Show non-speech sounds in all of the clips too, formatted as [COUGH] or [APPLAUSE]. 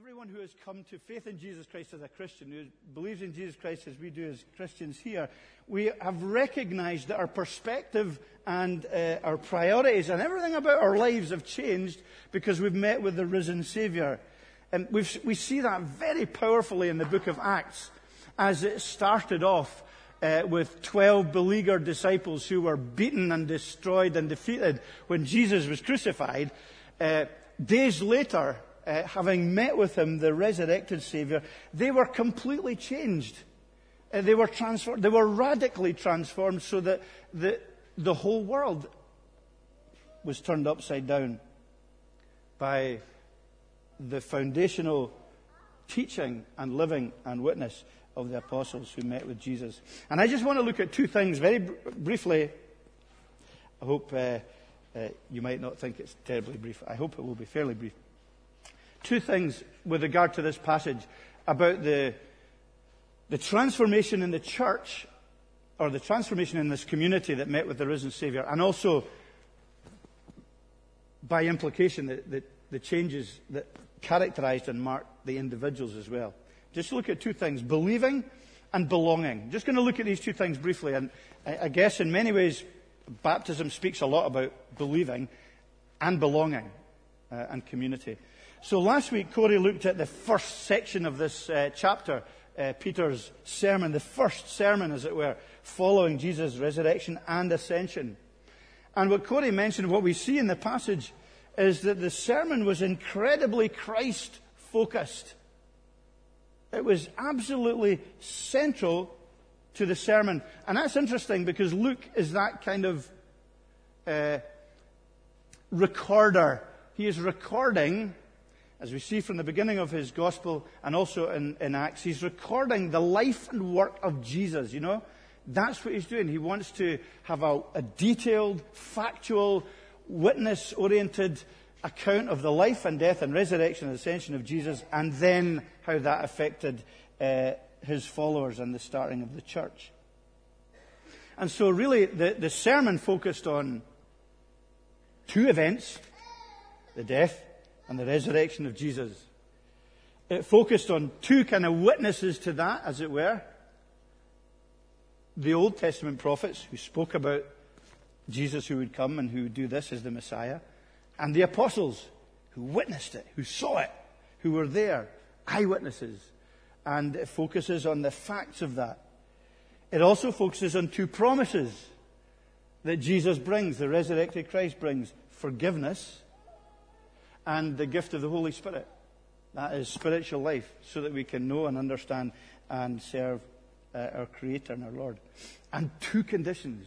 Everyone who has come to faith in Jesus Christ as a Christian, who believes in Jesus Christ as we do as Christians here, we have recognized that our perspective and uh, our priorities and everything about our lives have changed because we've met with the risen Savior. And we see that very powerfully in the book of Acts as it started off uh, with 12 beleaguered disciples who were beaten and destroyed and defeated when Jesus was crucified. Uh, days later, uh, having met with him, the resurrected Savior, they were completely changed. Uh, they were transformed. They were radically transformed so that the, the whole world was turned upside down by the foundational teaching and living and witness of the apostles who met with Jesus. And I just want to look at two things very br- briefly. I hope uh, uh, you might not think it's terribly brief. I hope it will be fairly brief. Two things with regard to this passage about the, the transformation in the church, or the transformation in this community that met with the risen Savior, and also, by implication, the, the, the changes that characterized and marked the individuals as well. Just look at two things believing and belonging. Just going to look at these two things briefly. And I guess in many ways, baptism speaks a lot about believing and belonging uh, and community. So last week, Corey looked at the first section of this uh, chapter, uh, Peter's sermon, the first sermon, as it were, following Jesus' resurrection and ascension. And what Corey mentioned, what we see in the passage, is that the sermon was incredibly Christ focused. It was absolutely central to the sermon. And that's interesting because Luke is that kind of uh, recorder. He is recording as we see from the beginning of his gospel and also in, in Acts, he's recording the life and work of Jesus, you know? That's what he's doing. He wants to have a, a detailed, factual, witness oriented account of the life and death and resurrection and ascension of Jesus and then how that affected uh, his followers and the starting of the church. And so, really, the, the sermon focused on two events the death and the resurrection of Jesus. It focused on two kind of witnesses to that, as it were. The Old Testament prophets who spoke about Jesus who would come and who would do this as the Messiah, and the apostles who witnessed it, who saw it, who were there, eyewitnesses. And it focuses on the facts of that. It also focuses on two promises that Jesus brings, the resurrected Christ brings forgiveness and the gift of the Holy Spirit. That is spiritual life, so that we can know and understand and serve uh, our Creator and our Lord. And two conditions.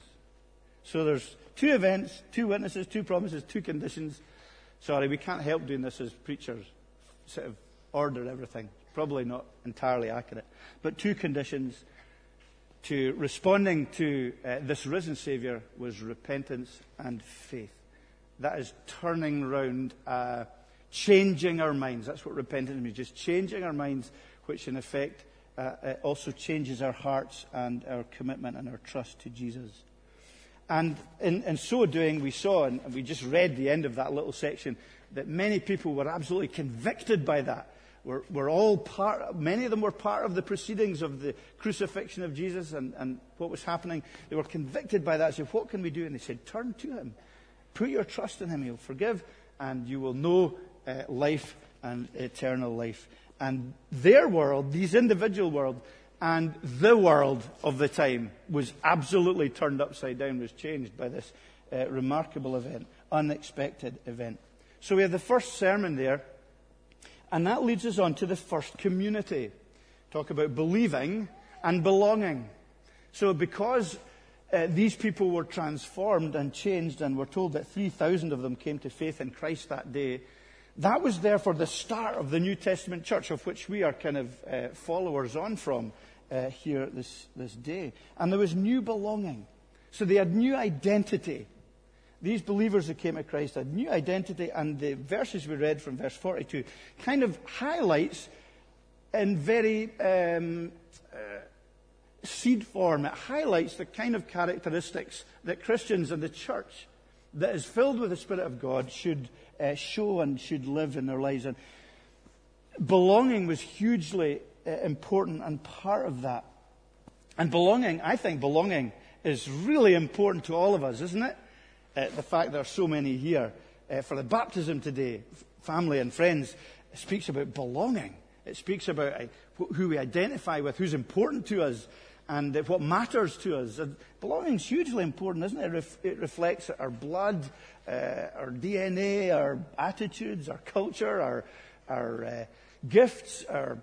So there's two events, two witnesses, two promises, two conditions. Sorry, we can't help doing this as preachers, sort of order everything. Probably not entirely accurate. But two conditions to responding to uh, this risen Savior was repentance and faith. That is turning round, uh, changing our minds. That's what repentance means, just changing our minds, which in effect uh, also changes our hearts and our commitment and our trust to Jesus. And in, in so doing, we saw, and we just read the end of that little section, that many people were absolutely convicted by that. We're, we're all part, many of them were part of the proceedings of the crucifixion of Jesus and, and what was happening. They were convicted by that. So, what can we do? And they said, turn to him. Put your trust in Him. He'll forgive, and you will know uh, life and eternal life. And their world, these individual world, and the world of the time was absolutely turned upside down, was changed by this uh, remarkable event, unexpected event. So we have the first sermon there, and that leads us on to the first community. Talk about believing and belonging. So because uh, these people were transformed and changed, and we're told that 3,000 of them came to faith in Christ that day. That was therefore the start of the New Testament church, of which we are kind of uh, followers on from uh, here this, this day. And there was new belonging. So they had new identity. These believers who came to Christ had new identity, and the verses we read from verse 42 kind of highlights in very um, uh, seed form. It highlights the kind of characteristics that Christians and the church that is filled with the Spirit of God should uh, show and should live in their lives. And belonging was hugely uh, important and part of that. And belonging, I think belonging is really important to all of us, isn't it? Uh, the fact there are so many here uh, for the baptism today, family and friends, speaks about belonging. It speaks about uh, who we identify with, who's important to us, and uh, what matters to us. belonging is hugely important, isn't it? It, reflects our blood, uh, our DNA, our attitudes, our culture, our, our uh, gifts, our,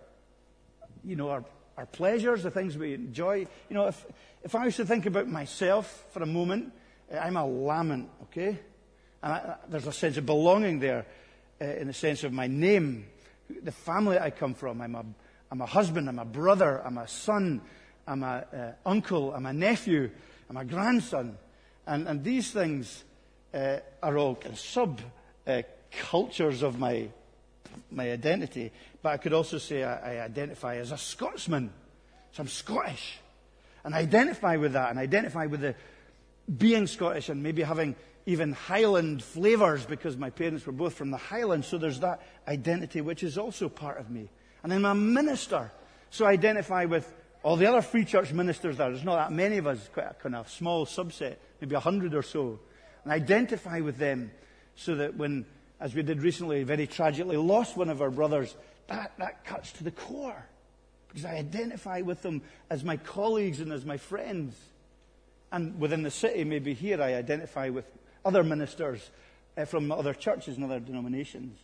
you know, our, our pleasures, the things we enjoy. You know, if, if I was to think about myself for a moment, uh, I'm a Lamont, okay? And I, there's a sense of belonging there uh, in the sense of my name, the family I come from. I'm a, I'm a husband, I'm a brother, I'm a son, I'm a uh, uncle, I'm a nephew, I'm a grandson. And, and these things uh, are all sub uh, cultures of my, my identity. But I could also say I, I identify as a Scotsman. So I'm Scottish. And I identify with that and identify with the being Scottish and maybe having even Highland flavours because my parents were both from the Highlands. So there's that identity which is also part of me. And I'm a minister. So I identify with all the other free church ministers there. There's not that many of us, quite a kind of small subset, maybe a hundred or so. And identify with them so that when, as we did recently, very tragically lost one of our brothers, that, that cuts to the core. Because I identify with them as my colleagues and as my friends. And within the city, maybe here, I identify with other ministers uh, from other churches and other denominations.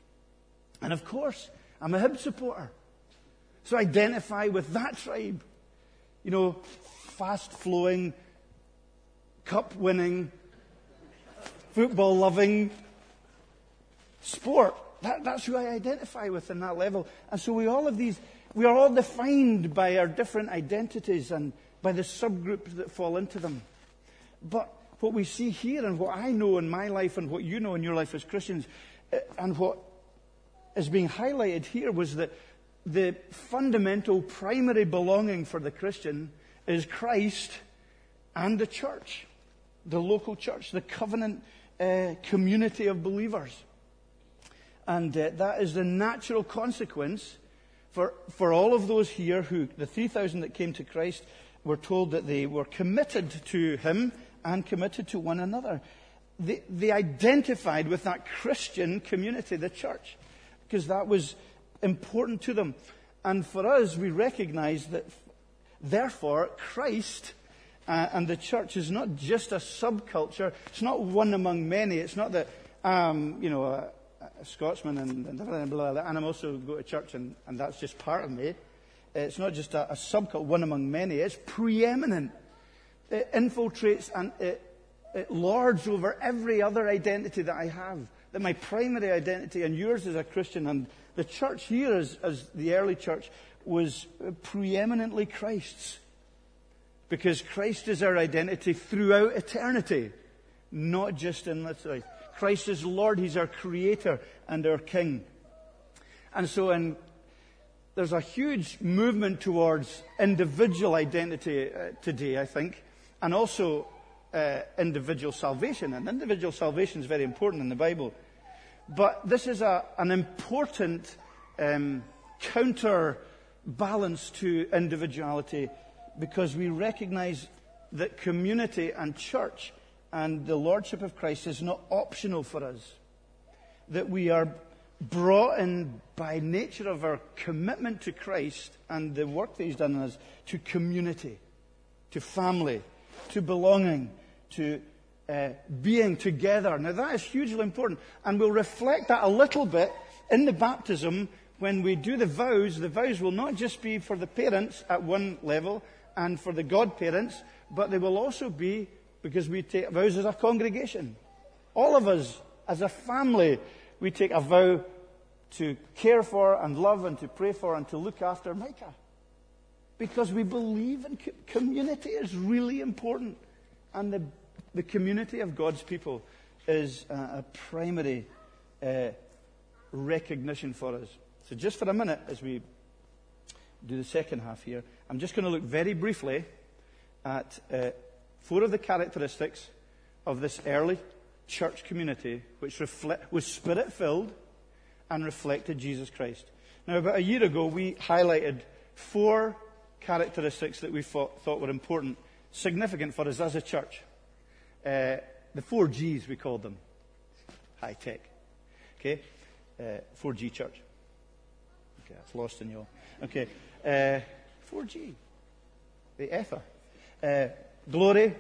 And of course, I'm a Hib supporter. So I identify with that tribe. You know, fast flowing, cup winning, football loving sport. That, that's who I identify with in that level. And so we all have these, we are all defined by our different identities and by the subgroups that fall into them. But what we see here and what I know in my life and what you know in your life as Christians eh, and what is being highlighted here was that the fundamental primary belonging for the Christian is Christ and the church, the local church, the covenant uh, community of believers. And uh, that is the natural consequence for, for all of those here who, the 3,000 that came to Christ, were told that they were committed to Him and committed to one another. They, they identified with that Christian community, the church, because that was important to them. And for us, we recognize that, therefore, Christ uh, and the church is not just a subculture. It's not one among many. It's not that, um, you know, a, a Scotsman and, and, blah, blah, blah, and I'm also go to church and, and that's just part of me. It's not just a, a subculture, one among many. It's preeminent it infiltrates and it, it lords over every other identity that I have. That my primary identity and yours as a Christian and the church here as, as the early church was preeminently Christ's. Because Christ is our identity throughout eternity, not just in this life. Christ is Lord, He's our Creator and our King. And so in, there's a huge movement towards individual identity uh, today, I think and also uh, individual salvation. And individual salvation is very important in the Bible. But this is a, an important um, counterbalance to individuality because we recognize that community and church and the Lordship of Christ is not optional for us. That we are brought in by nature of our commitment to Christ and the work that He's done in us to community, to family, to belonging, to uh, being together. Now that is hugely important. And we'll reflect that a little bit in the baptism when we do the vows. The vows will not just be for the parents at one level and for the godparents, but they will also be because we take vows as a congregation. All of us, as a family, we take a vow to care for and love and to pray for and to look after Micah because we believe in community is really important. And the, the community of God's people is a, a primary uh, recognition for us. So, just for a minute, as we do the second half here, I'm just going to look very briefly at uh, four of the characteristics of this early church community, which was spirit filled and reflected Jesus Christ. Now, about a year ago, we highlighted four characteristics that we thought, thought were important, significant for us as a church. Uh, the four G's, we called them. High tech. Okay? Uh, 4G church. Okay, that's lost in you Okay. Uh, 4G. The ether. Uh, glory,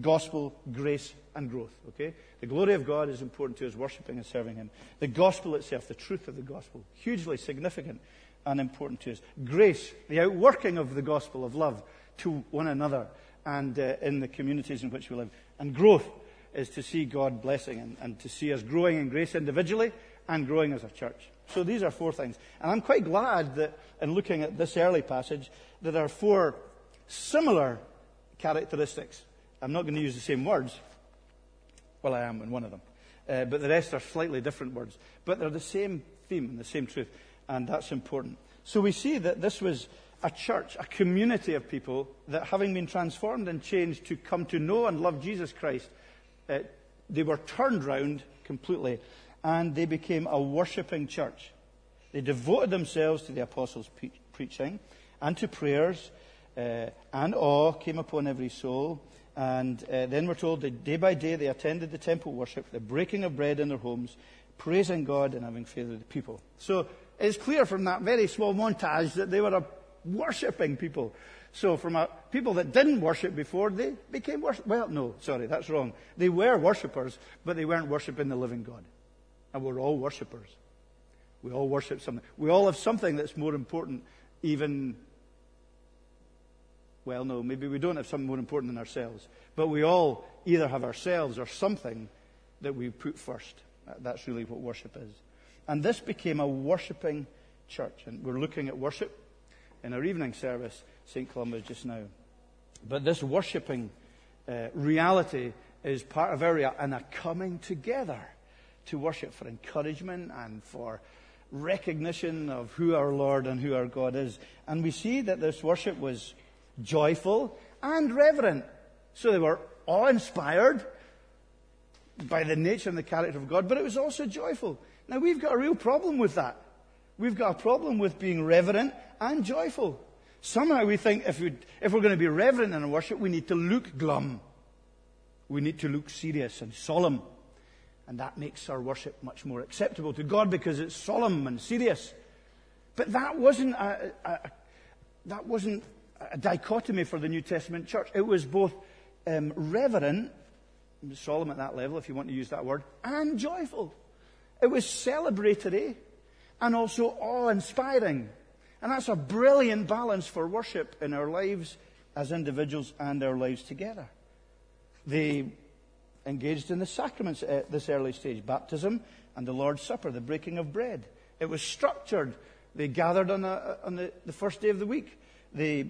gospel, grace, and growth. Okay? The glory of God is important to us, worshipping and serving Him. The gospel itself, the truth of the gospel, hugely significant and important to us. Grace, the outworking of the gospel of love to one another and uh, in the communities in which we live. And growth is to see God blessing and, and to see us growing in grace individually and growing as a church. So these are four things. And I'm quite glad that in looking at this early passage, that there are four similar characteristics. I'm not going to use the same words. Well, I am in one of them. Uh, but the rest are slightly different words. But they're the same theme and the same truth. And that's important. So we see that this was a church, a community of people that having been transformed and changed to come to know and love Jesus Christ, uh, they were turned round completely and they became a worshipping church. They devoted themselves to the apostles' pre- preaching and to prayers, uh, and awe came upon every soul. And uh, then we're told that day by day they attended the temple worship, the breaking of bread in their homes, praising God and having faith with the people. So it's clear from that very small montage that they were a worshipping people. So from a, people that didn't worship before, they became worship. Well, no, sorry, that's wrong. They were worshippers, but they weren't worshiping the living God. And we're all worshippers. We all worship something. We all have something that's more important, even. Well, no, maybe we don't have something more important than ourselves. But we all either have ourselves or something that we put first. That's really what worship is. And this became a worshipping church. And we're looking at worship in our evening service, St. Columba's just now. But this worshipping uh, reality is part of our and a coming together to worship for encouragement and for recognition of who our Lord and who our God is. And we see that this worship was joyful and reverent. So they were awe inspired by the nature and the character of God, but it was also joyful. Now we've got a real problem with that. We've got a problem with being reverent and joyful. Somehow we think if, we, if we're going to be reverent in our worship, we need to look glum. We need to look serious and solemn. And that makes our worship much more acceptable to God because it's solemn and serious. But that wasn't a, a, a that wasn't a dichotomy for the New Testament church. It was both um, reverent, solemn at that level, if you want to use that word, and joyful. It was celebratory and also awe inspiring. And that's a brilliant balance for worship in our lives as individuals and our lives together. They engaged in the sacraments at this early stage baptism and the Lord's Supper, the breaking of bread. It was structured. They gathered on, a, on the, the, first day of the week. They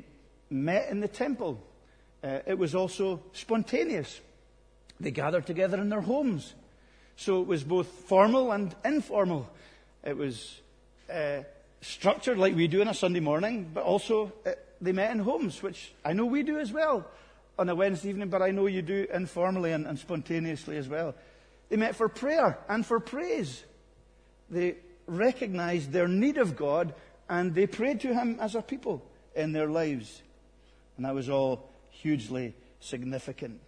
met in the temple. Uh, it was also spontaneous. They gathered together in their homes. So it was both formal and informal. It was uh, structured like we do on a Sunday morning, but also uh, they met in homes, which I know we do as well on a Wednesday evening, but I know you do informally and, and spontaneously as well. They met for prayer and for praise. They recognized their need of God and they prayed to Him as a people in their lives. And that was all hugely significant.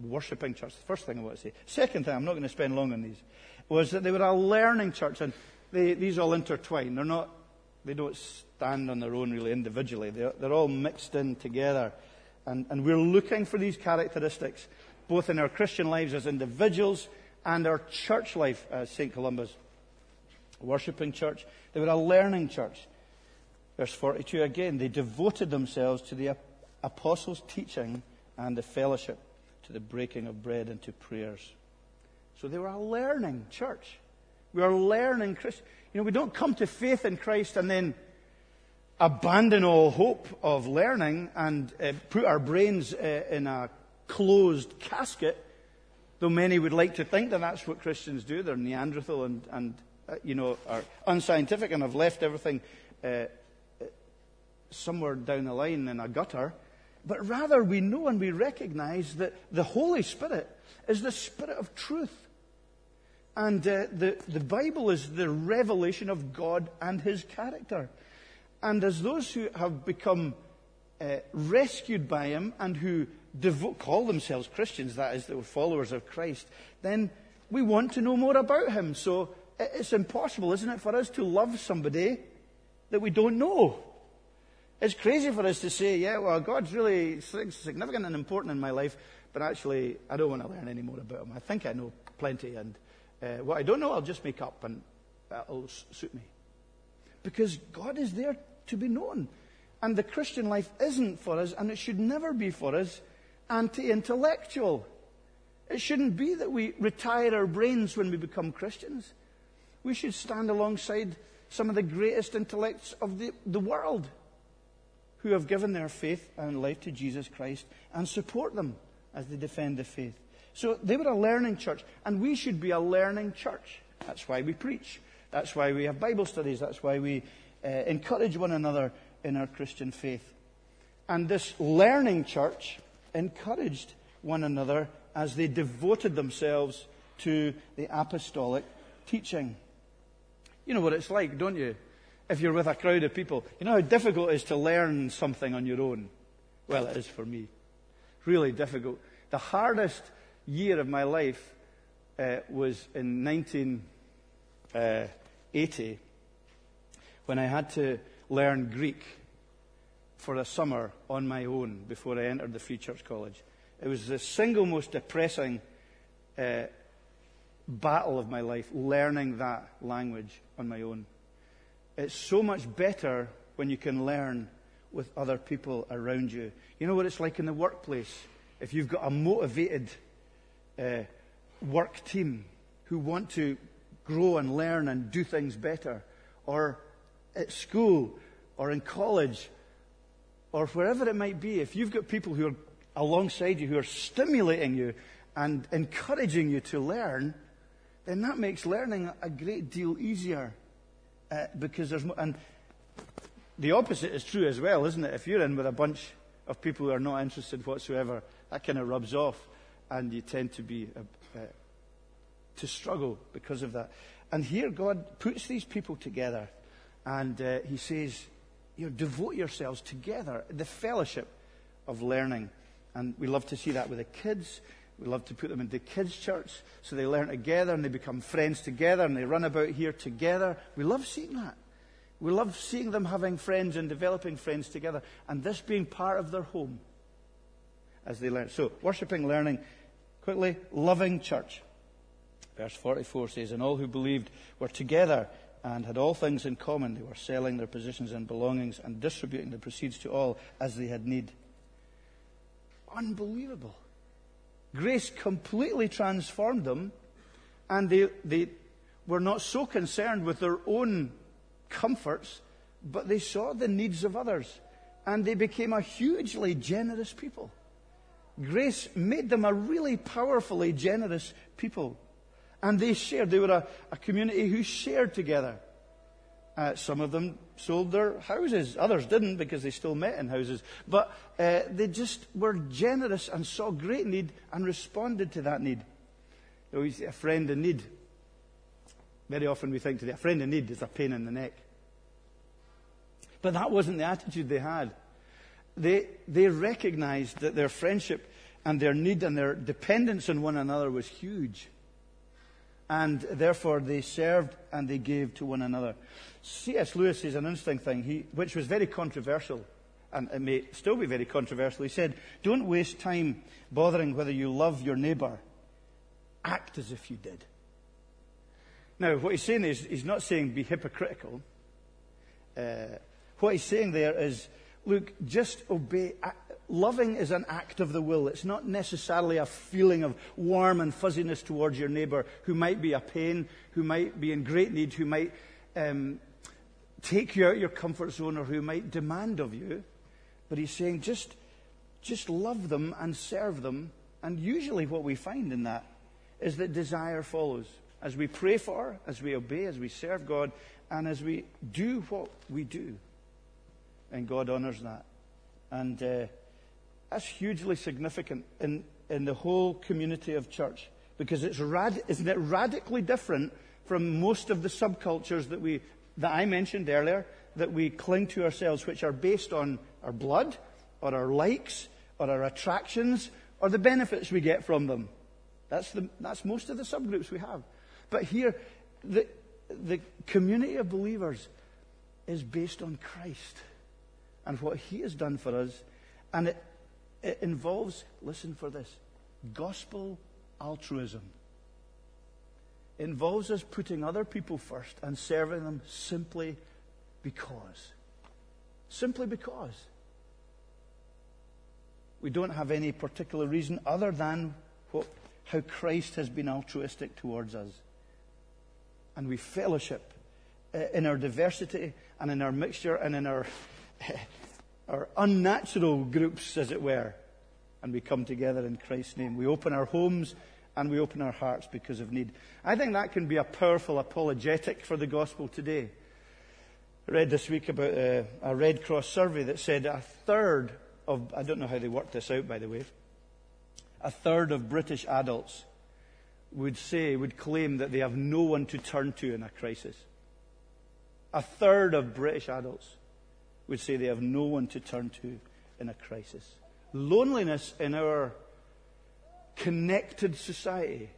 Worshipping church, the first thing I want to say. Second thing, I'm not going to spend long on these, was that they were a learning church. And they, these all intertwine. They're not, they don't stand on their own really individually. They're, they're all mixed in together. And, and we're looking for these characteristics, both in our Christian lives as individuals and our church life as St. Columba's. worshipping church. They were a learning church. Verse 42 again, they devoted themselves to the apostles' teaching and the fellowship, to the breaking of bread and to prayers. So they were a learning church. We are learning Christ. You know, we don't come to faith in Christ and then abandon all hope of learning and uh, put our brains uh, in a closed casket, though many would like to think that that's what Christians do. They're Neanderthal and, and uh, you know, are unscientific and have left everything uh, uh, somewhere down the line in a gutter. But rather, we know and we recognize that the Holy Spirit is the Spirit of truth. And uh, the, the Bible is the revelation of God and his character. And as those who have become uh, rescued by him and who devote, call themselves Christians, that is, they were followers of Christ, then we want to know more about him. So it's impossible, isn't it, for us to love somebody that we don't know? It's crazy for us to say, yeah, well, God's really significant and important in my life, but actually, I don't want to learn any more about him. I think I know plenty, and uh, what I don't know, I'll just make up, and that'll suit me. Because God is there to be known. And the Christian life isn't for us, and it should never be for us, anti intellectual. It shouldn't be that we retire our brains when we become Christians. We should stand alongside some of the greatest intellects of the, the world who have given their faith and life to Jesus Christ and support them as they defend the faith. So they were a learning church, and we should be a learning church. That's why we preach. That's why we have Bible studies. That's why we uh, encourage one another in our Christian faith. And this learning church encouraged one another as they devoted themselves to the apostolic teaching. You know what it's like, don't you? If you're with a crowd of people, you know how difficult it is to learn something on your own? Well, it is for me. Really difficult. The hardest year of my life uh, was in 1980 uh, when I had to learn Greek for a summer on my own before I entered the Free Church College. It was the single most depressing uh, battle of my life, learning that language on my own. It's so much better when you can learn with other people around you. You know what it's like in the workplace? If you've got a motivated uh, work team who want to grow and learn and do things better, or at school, or in college, or wherever it might be, if you've got people who are alongside you who are stimulating you and encouraging you to learn, then that makes learning a great deal easier. Uh, because there's and the opposite is true as well, isn't it? If you're in with a bunch of people who are not interested whatsoever, that kind of rubs off, and you tend to be uh, to struggle because of that. And here God puts these people together, and uh, He says, you know, devote yourselves together, the fellowship of learning. And we love to see that with the kids. We love to put them into kids' church so they learn together and they become friends together and they run about here together. We love seeing that. We love seeing them having friends and developing friends together and this being part of their home as they learn. So, worshipping, learning, quickly, loving church. Verse 44 says, And all who believed were together and had all things in common. They were selling their possessions and belongings and distributing the proceeds to all as they had need. Unbelievable. Grace completely transformed them, and they, they were not so concerned with their own comforts, but they saw the needs of others, and they became a hugely generous people. Grace made them a really powerfully generous people. And they shared. They were a, a community who shared together. Uh, some of them sold their houses. Others didn't because they still met in houses. But uh, they just were generous and saw great need and responded to that need. You know, a friend in need. Very often we think today, a friend in need is a pain in the neck. But that wasn't the attitude they had. They, they recognized that their friendship and their need and their dependence on one another was huge and therefore they served and they gave to one another. C.S. Lewis says an interesting thing, he, which was very controversial, and it may still be very controversial. He said, Don't waste time bothering whether you love your neighbour. Act as if you did. Now, what he's saying is, he's not saying be hypocritical. Uh, what he's saying there is, look, just obey, loving is an act of the will. It's not necessarily a feeling of warm and fuzziness towards your neighbour who might be a pain, who might be in great need, who might um, take you out of your comfort zone, or who might demand of you. But he's saying just, just love them and serve them. And usually, what we find in that is that desire follows. As we pray for, as we obey, as we serve God, and as we do what we do. And God honours that. And uh, that's hugely significant in, in the whole community of church because it's rad- isn't it radically different from most of the subcultures that we that I mentioned earlier that we cling to ourselves, which are based on our blood or our likes or our attractions or the benefits we get from them. That's, the, that's most of the subgroups we have. But here, the, the community of believers is based on Christ and what He has done for us. And it, it involves, listen for this, gospel altruism. It involves us putting other people first and serving them simply because. Simply because. We don't have any particular reason other than what, how Christ has been altruistic towards us. And we fellowship uh, in our diversity and in our mixture and in our, [LAUGHS] our unnatural groups, as it were. And we come together in Christ's name. We open our homes and we open our hearts because of need. I think that can be a powerful apologetic for the gospel today. I read this week about a, a Red Cross survey that said a third of, I don't know how they worked this out, by the way, a third of British adults would say, would claim that they have no one to turn to in a crisis. A third of British adults would say they have no one to turn to in a crisis. Loneliness in our connected society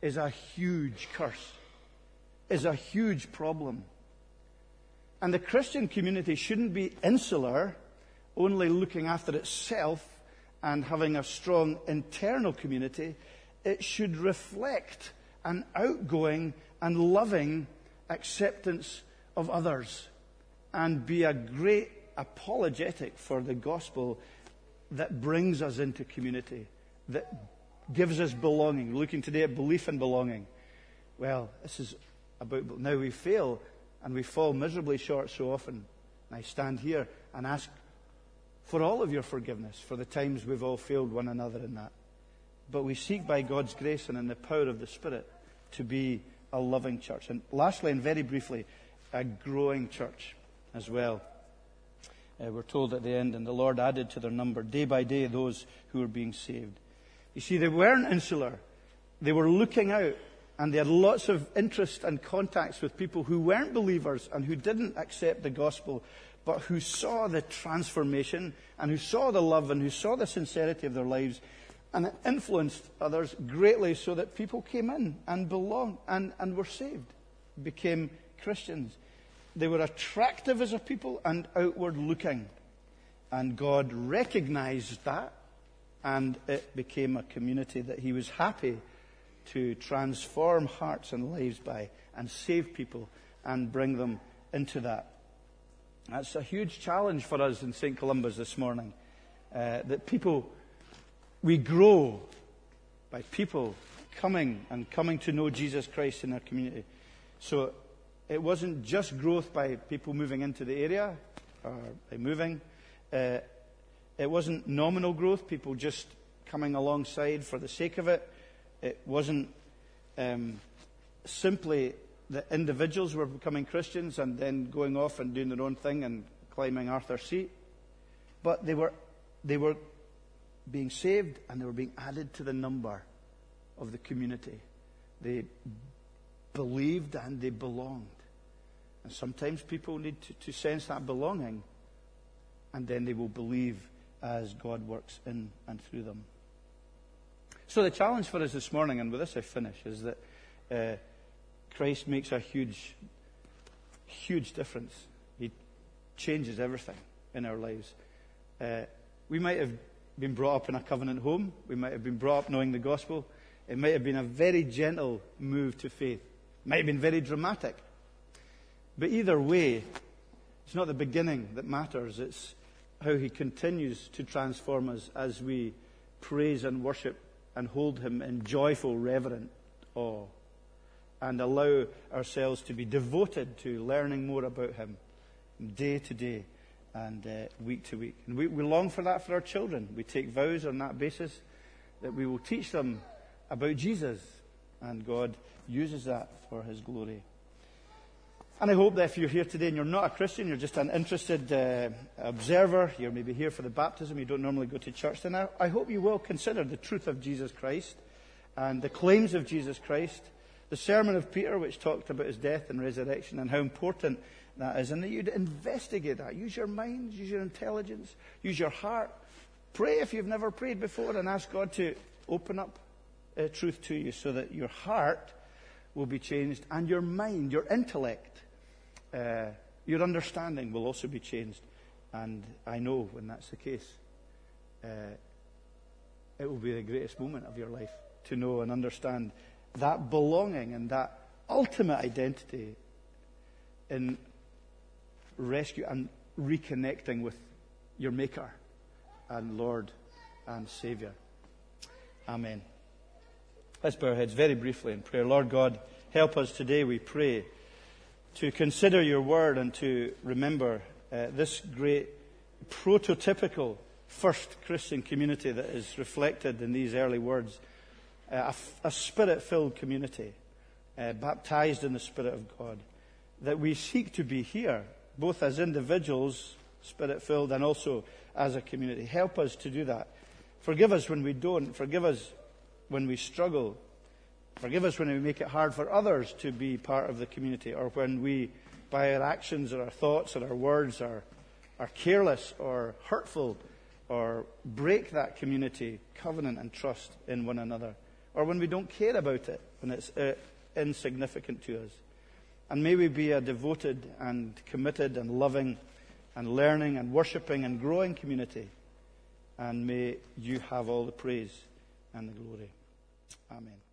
is a huge curse, is a huge problem. And the Christian community shouldn't be insular, only looking after itself and having a strong internal community. It should reflect an outgoing and loving acceptance of others and be a great apologetic for the gospel that brings us into community, that gives us belonging. Looking today at belief and belonging. Well, this is about now we fail and we fall miserably short so often. And I stand here and ask for all of your forgiveness for the times we've all failed one another in that. But we seek by God's grace and in the power of the Spirit to be a loving church. And lastly, and very briefly, a growing church as well. Uh, we're told at the end, and the Lord added to their number day by day those who were being saved. You see, they weren't insular. They were looking out and they had lots of interest and contacts with people who weren't believers and who didn't accept the gospel, but who saw the transformation and who saw the love and who saw the sincerity of their lives. And it influenced others greatly so that people came in and belonged and, and were saved, became Christians. They were attractive as a people and outward looking. And God recognized that, and it became a community that He was happy to transform hearts and lives by and save people and bring them into that. That's a huge challenge for us in St. Columba's this morning. Uh, that people, we grow by people coming and coming to know Jesus Christ in our community. So it wasn't just growth by people moving into the area or by moving. Uh, it wasn't nominal growth, people just coming alongside for the sake of it. It wasn't um, simply that individuals were becoming Christians and then going off and doing their own thing and climbing Arthur's seat, but they were, they were being saved and they were being added to the number of the community. They believed and they belonged. And sometimes people need to, to sense that belonging, and then they will believe as God works in and through them. So the challenge for us this morning, and with this I finish, is that uh, Christ makes a huge, huge difference. He changes everything in our lives. Uh, we might have been brought up in a covenant home. We might have been brought up knowing the gospel. It might have been a very gentle move to faith. It might have been very dramatic. But either way, it's not the beginning that matters. It's how he continues to transform us as we praise and worship and hold him in joyful, reverent awe and allow ourselves to be devoted to learning more about him day to day and uh, week to week. And we, we long for that for our children. We take vows on that basis that we will teach them about Jesus, and God uses that for his glory. And I hope that if you're here today and you're not a Christian, you're just an interested uh, observer, you're maybe here for the baptism, you don't normally go to church, then I, I hope you will consider the truth of Jesus Christ and the claims of Jesus Christ, the sermon of Peter, which talked about his death and resurrection and how important that is, and that you'd investigate that. Use your mind, use your intelligence, use your heart. Pray if you've never prayed before and ask God to open up uh, truth to you so that your heart will be changed and your mind, your intellect, uh, your understanding will also be changed. And I know when that's the case, uh, it will be the greatest moment of your life to know and understand that belonging and that ultimate identity in rescue and reconnecting with your Maker and Lord and Savior. Amen. Let's bow our heads very briefly in prayer. Lord God, help us today, we pray, to consider your word and to remember uh, this great prototypical first Christian community that is reflected in these early words. Uh, a, a spirit filled community, uh, baptized in the Spirit of God, that we seek to be here, both as individuals, spirit filled, and also as a community. Help us to do that. Forgive us when we don't. Forgive us when we struggle. Forgive us when we make it hard for others to be part of the community, or when we, by our actions or our thoughts or our words, are, are careless or hurtful or break that community covenant and trust in one another, or when we don't care about it, when it's uh, insignificant to us. And may we be a devoted and committed and loving and learning and worshipping and growing community. And may you have all the praise and the glory. Amen.